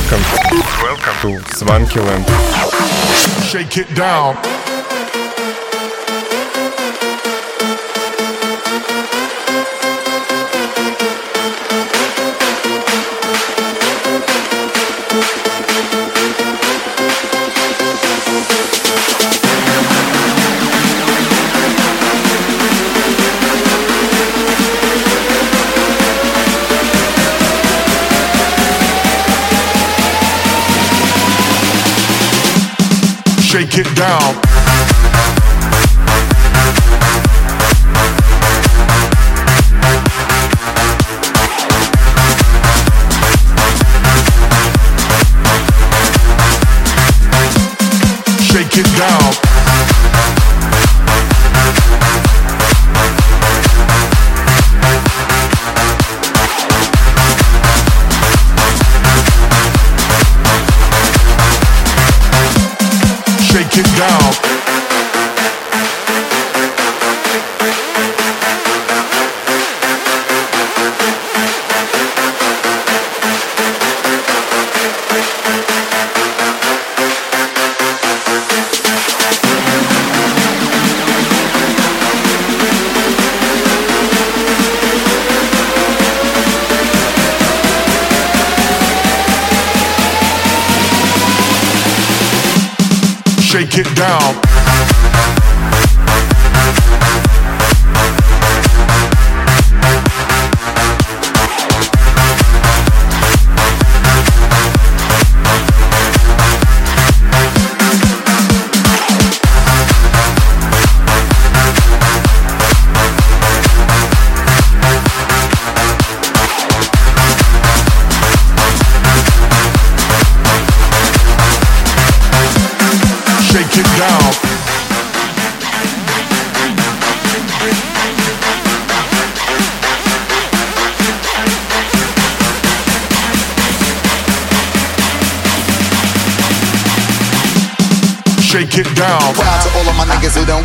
Welcome, welcome to Swankyland. Shake it down. Down.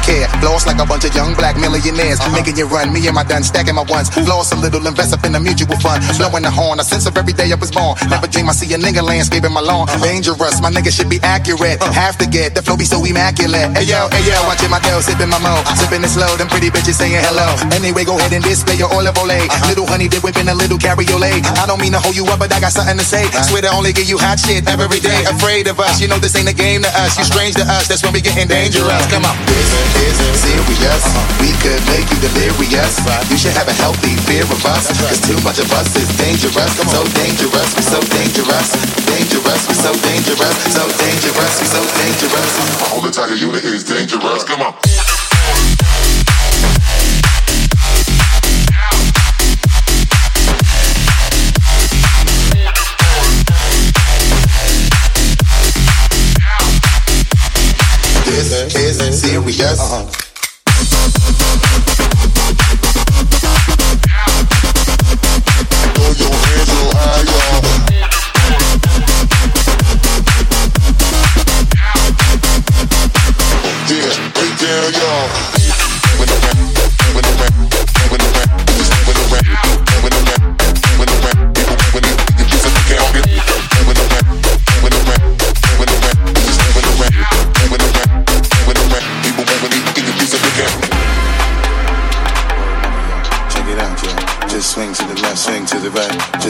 Care. Like a bunch of young black millionaires. Making you run, me and my done stacking my ones. Lost a little, invest up in the mutual fund. Blowing the horn, a sense of every day I was born. Never dream I see a nigga landscaping my lawn. Dangerous, my nigga should be accurate. Have to get the flow be so immaculate. Hey yo, hey yo, watching my girl sipping my mo. Sipping it slow, them pretty bitches saying hello. Anyway, go ahead and display your olive ole. Little honey dip whipping a little cabriolet. I don't mean to hold you up, but I got something to say. Swear to only give you hot shit every day. Afraid of us, you know this ain't a game to us. You strange to us, that's when we getting dangerous. Come on. This is serious. We could make you delirious. You should have a healthy fear of us. Cause too much of us is dangerous. So dangerous, we so dangerous. Dangerous, we so dangerous. So dangerous, we so dangerous. My whole entire unit is dangerous. Come on. This is serious. Throw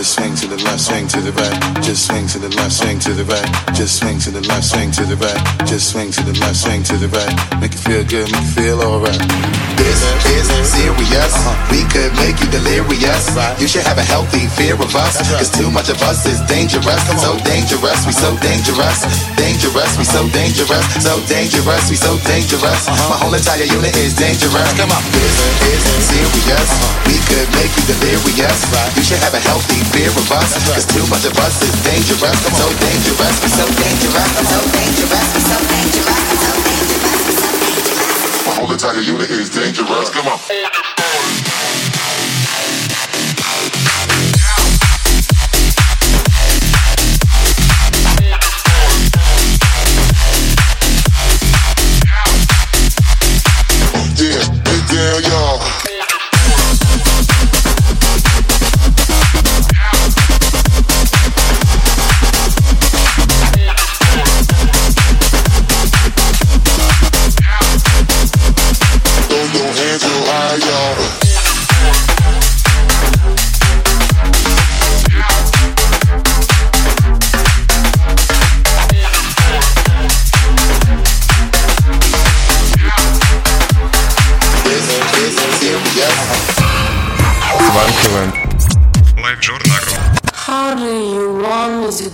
Just swing to the left, swing to the right. Just swing to the left, swing to the right. Just swing to the left, swing to the right. Just swing to the left, swing to the right. Make you feel good, make you feel alright. This is serious. Uh-huh. We could make you delirious. You should have a healthy fear of us. Cause too much of us is dangerous. So dangerous, we so dangerous. Dangerous, we so dangerous. So dangerous, we so dangerous. Uh-huh. My whole entire unit is dangerous. Come on. This is serious. Uh-huh. We could make you delirious. You should have a healthy fear of us. Cause too much of us is dangerous. So dangerous, so dangerous. So dangerous, we so dangerous. So dangerous. My whole entire unit is dangerous. Come on.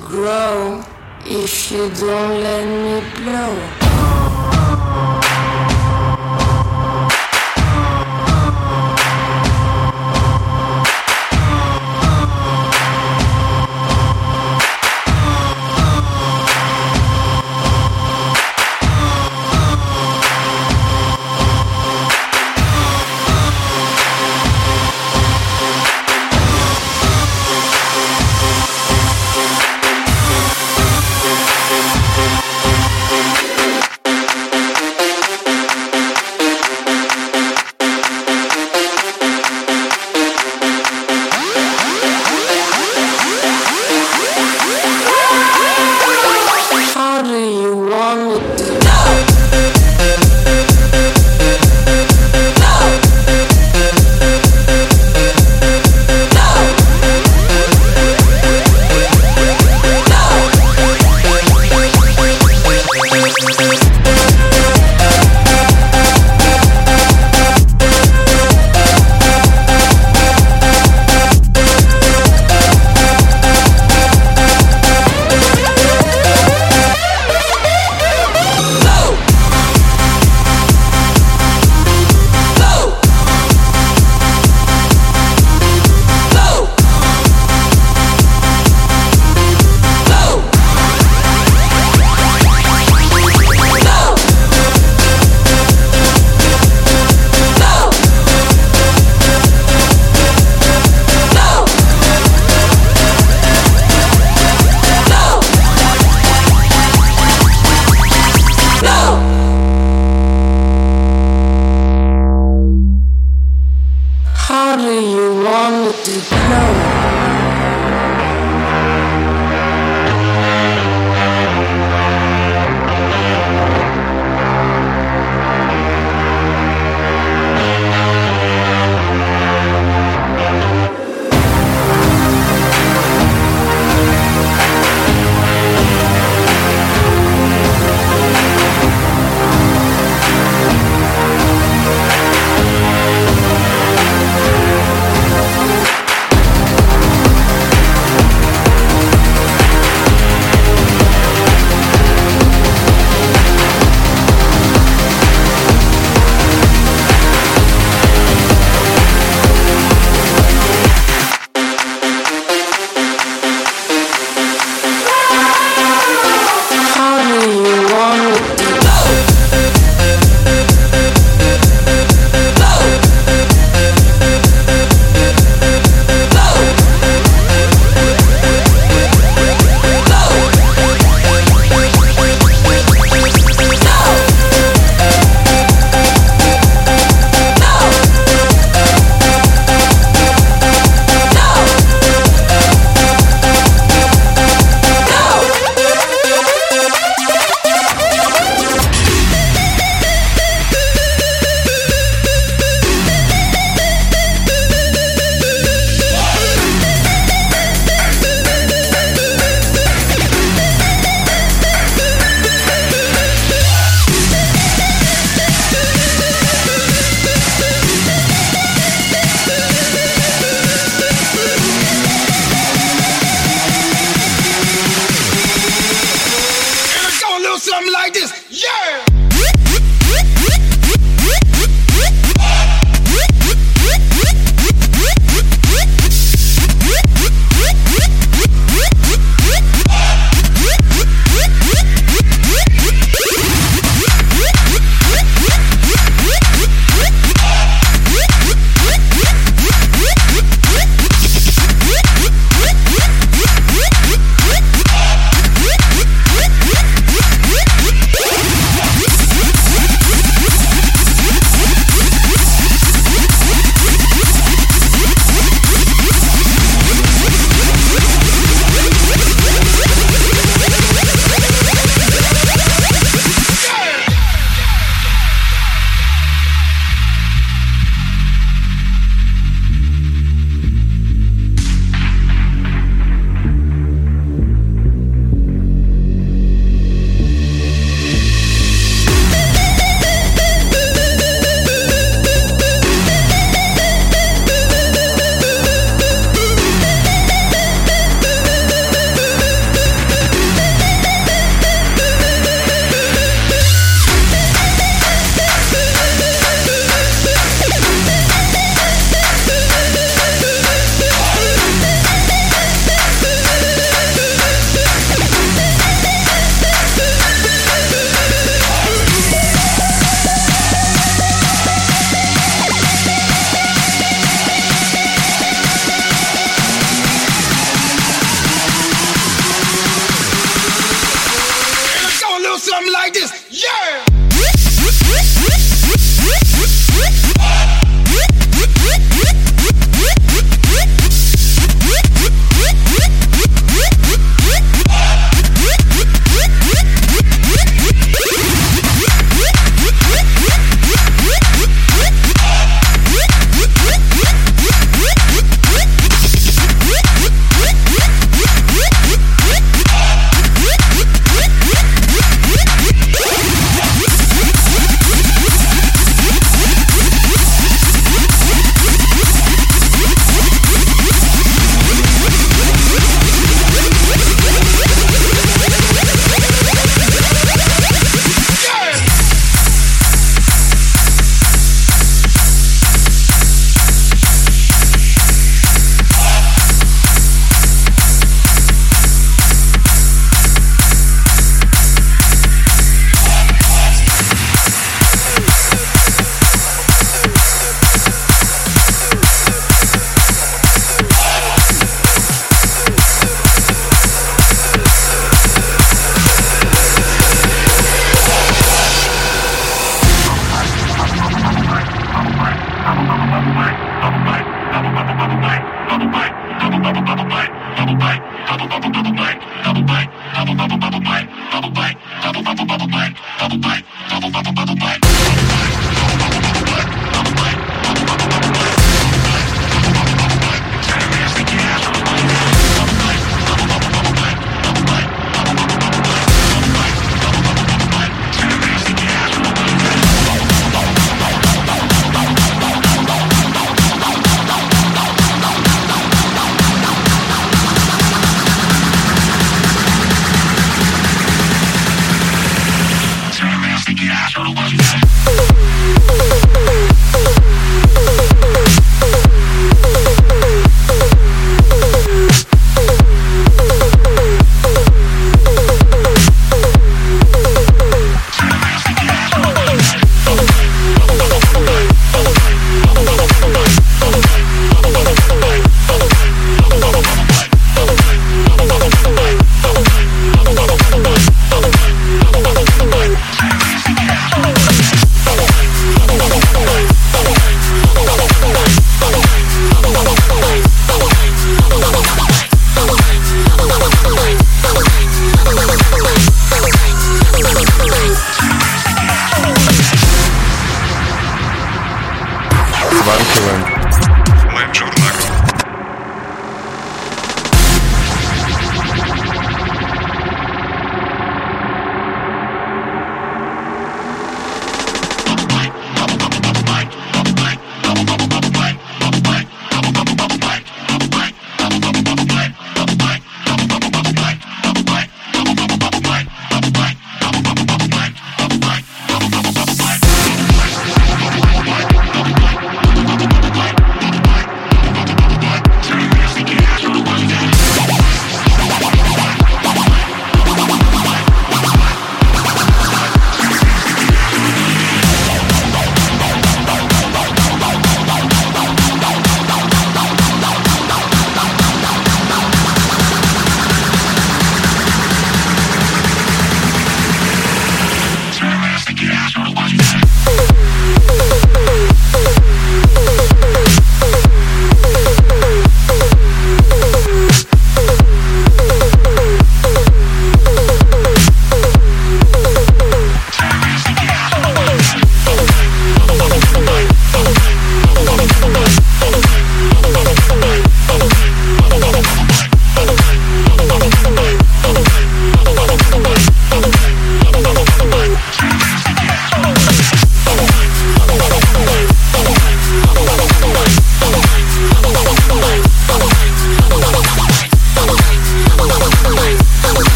Grow if you don't let me blow? do. like this. Yeah!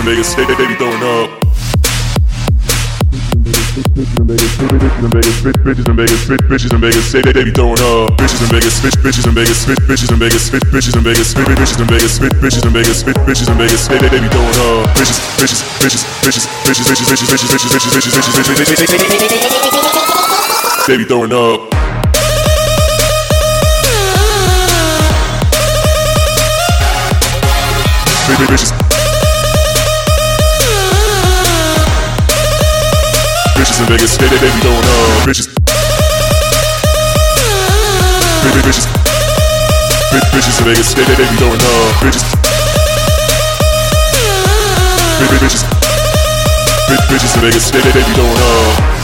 Bitches in Vegas, they, they, be throwing up. Bitches in Vegas, bitches in Vegas, bitches in Vegas, say they, they be throwing up. Bitches in Vegas, bitches in Vegas, bitches in Vegas, bitches in Vegas, bitches in Vegas, bitches in Vegas, bitches in Vegas, they, they be throwing up. Bitches, bitches, bitches, bitches, bitches, bitches, bitches, bitches, bitches, bitches, bitches, bitches, bitches, they be throwing up. Bitches. baby, stay there, baby, don't uh, bitches. Baby, bitches. Bitch, bitches, baby, stay there, baby, don't bitches. Baby, bitches. Bitch, bitches, baby, stay there, baby, don't uh.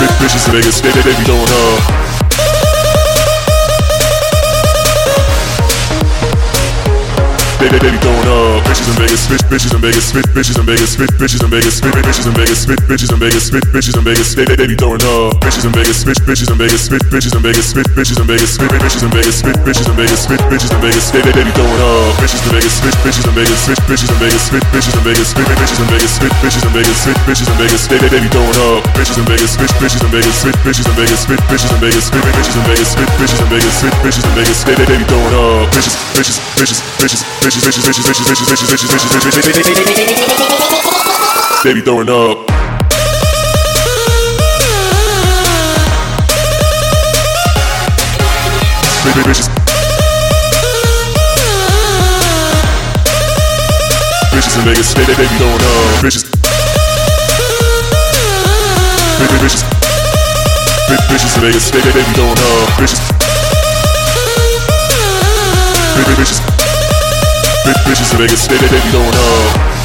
Bitch, bitches, baby, baby, don't. They be throwing up bitches in Vegas, bitch, bitches in Vegas, bitch, bitches in Vegas, bitch, bitches in Vegas, bitch, bitches in Vegas, bitch, bitches in Vegas, bitch, bitches in Vegas. They, they throwing up bitches in Vegas, bitch, bitches in Vegas, bitch, bitches in Vegas, bitch, bitches in Vegas, bitch, bitches in Vegas, bitch, bitches in Vegas, bitch, bitches in Vegas. They, they throwing up bitches in Vegas, bitch, bitches in Vegas, bitch, bitches in Vegas, bitch, bitches in Vegas, bitch, bitches in Vegas, bitch, bitches in Vegas, bitch, bitches in Vegas. They, they throwing up bitches in Vegas, bitch, bitches in Vegas, bitch, bitches in Vegas, bitch, bitches in Vegas, bitch, bitches in Vegas, bitch, bitches in Vegas, bitch, bitches in Vegas. They, they throwing up bitches, bitches, bitches, bitches, bitches, Baby throwing up. Bitches. Bitches in Vegas, baby, baby, throwing up. Bitches. Baby, bitches. Bitches in Vegas, baby, baby, throwing up. Bitches. Baby, bitches. Bitches in Vegas, they, they, they throwing up.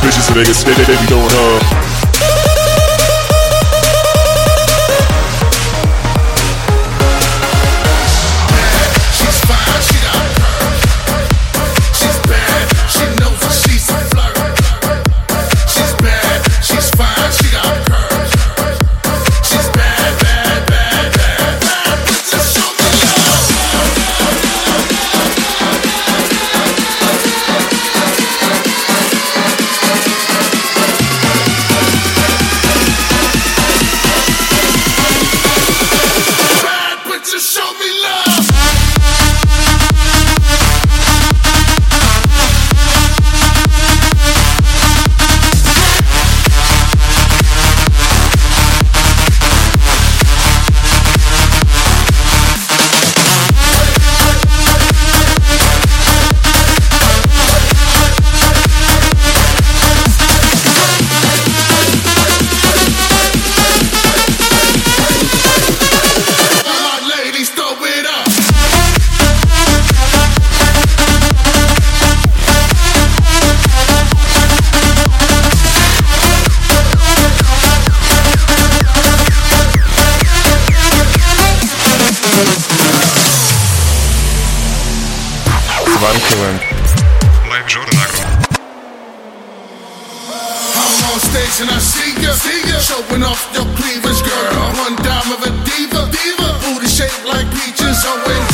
Bitches in Vegas, they, they, they be throwing Live Jordan I'm on stage and I see ya, see ya, showing off your cleavage, girl. One dime of a diva, diva, booty shaped like peaches. OMG,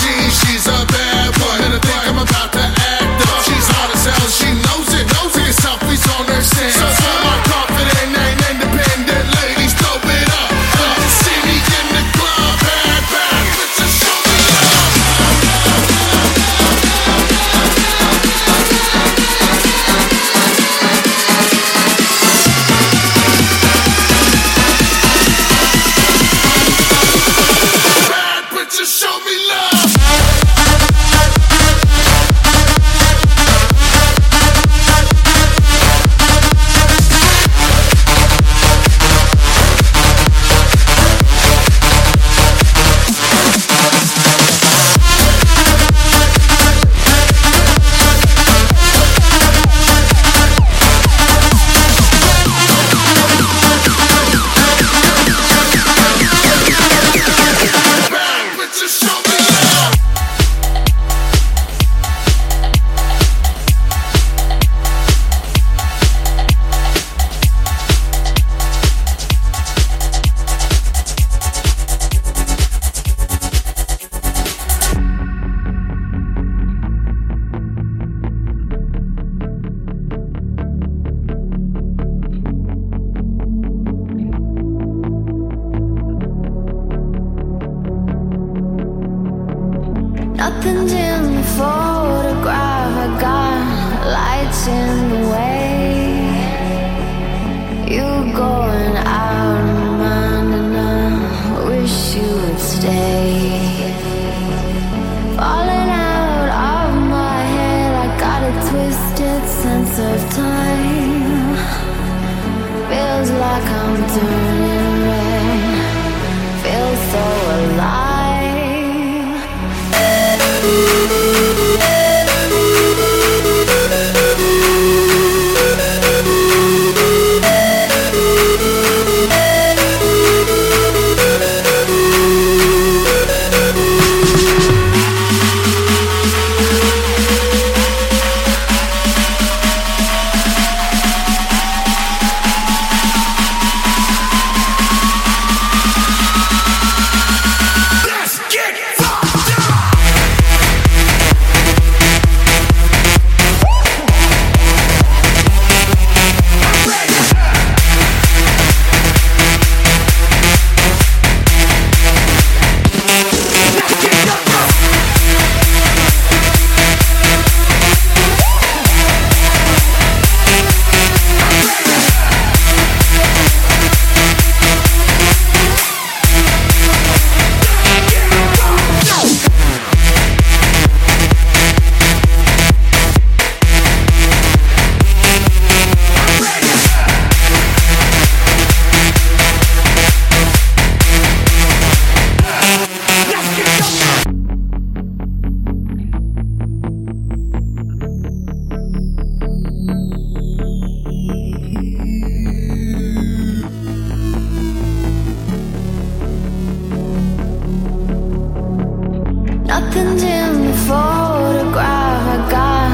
Nothing's in the photograph. I got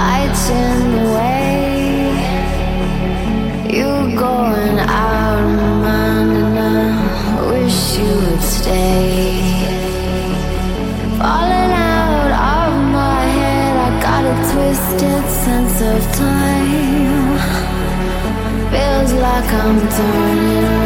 lights in the way. You're going out of mind, and I wish you would stay. Falling out of my head. I got a twisted sense of time. Feels like I'm turning.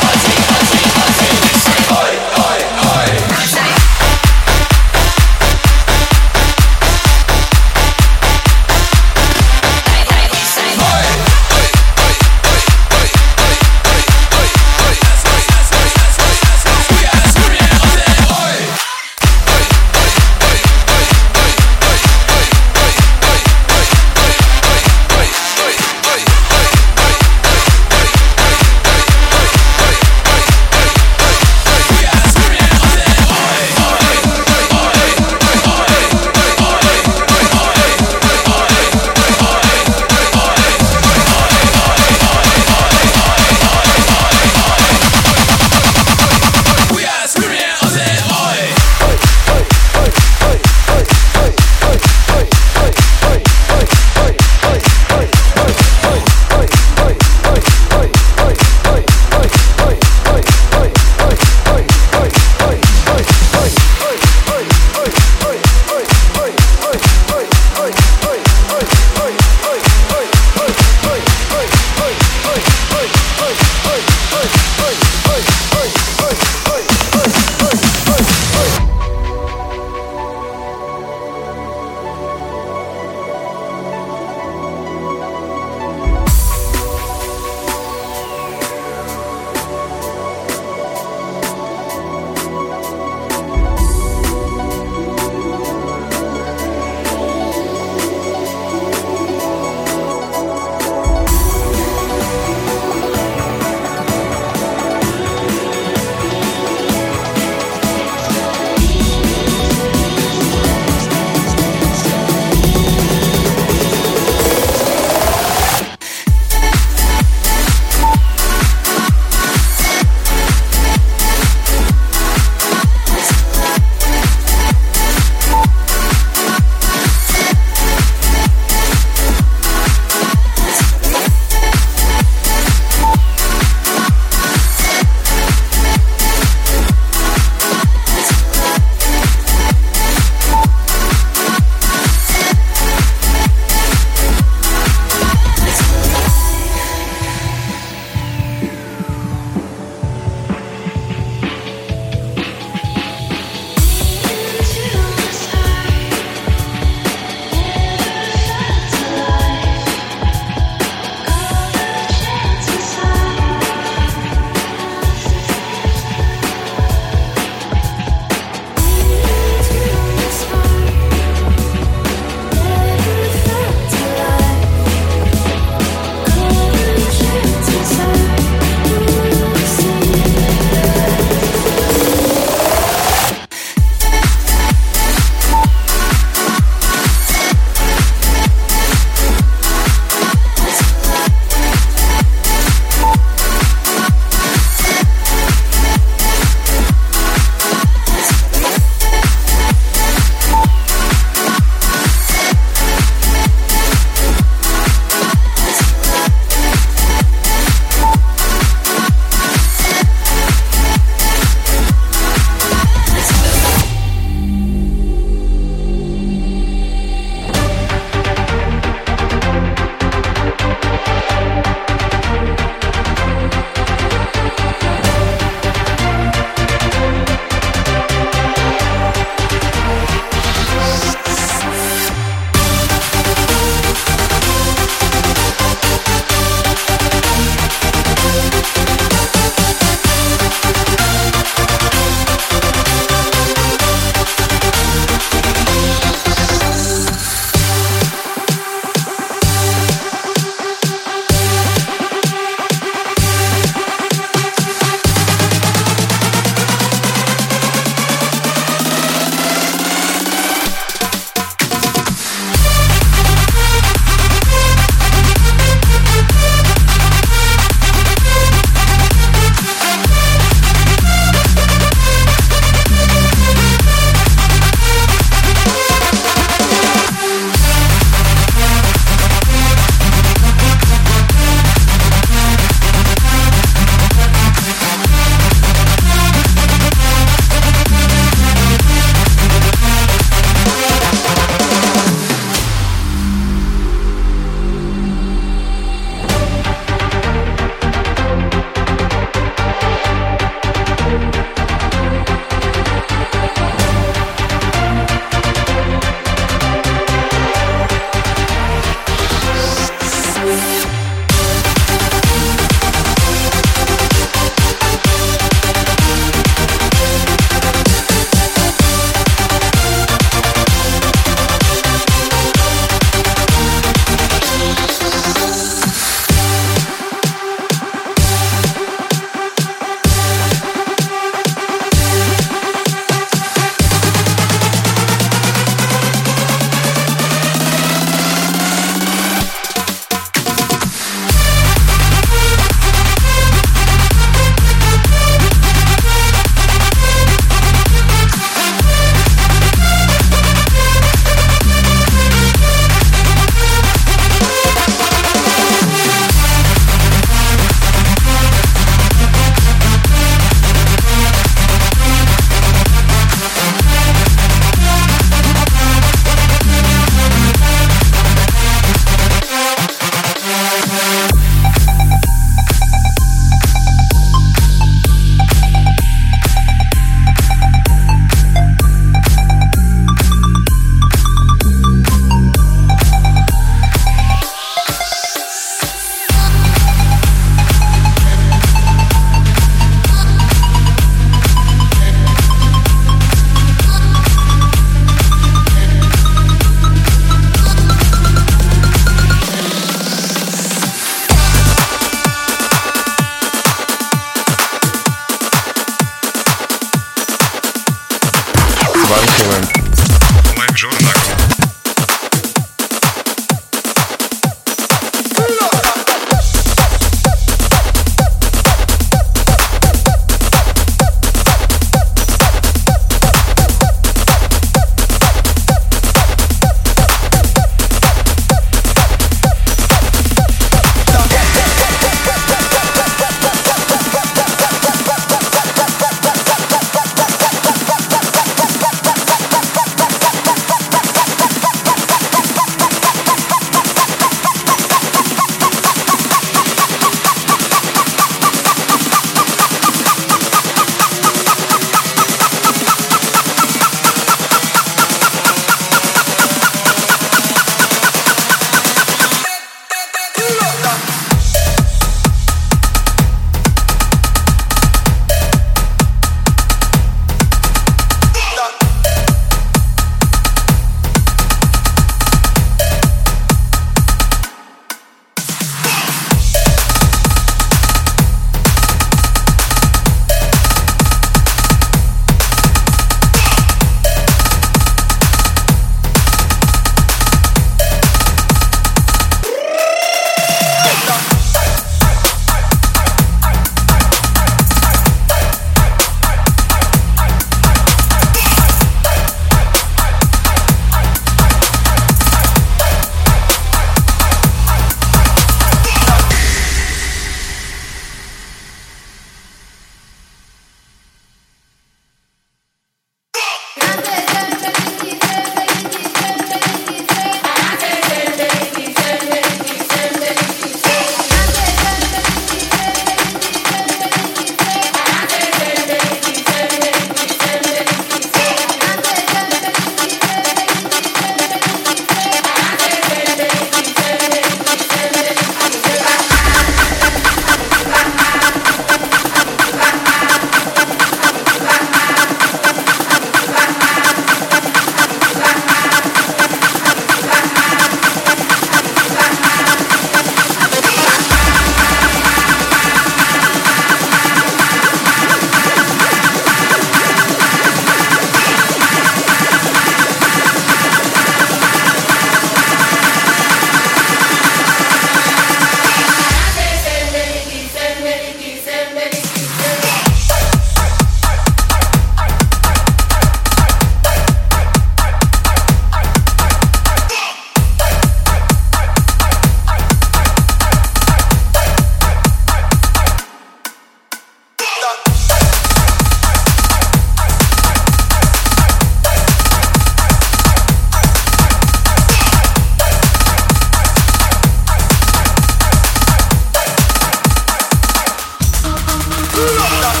Bring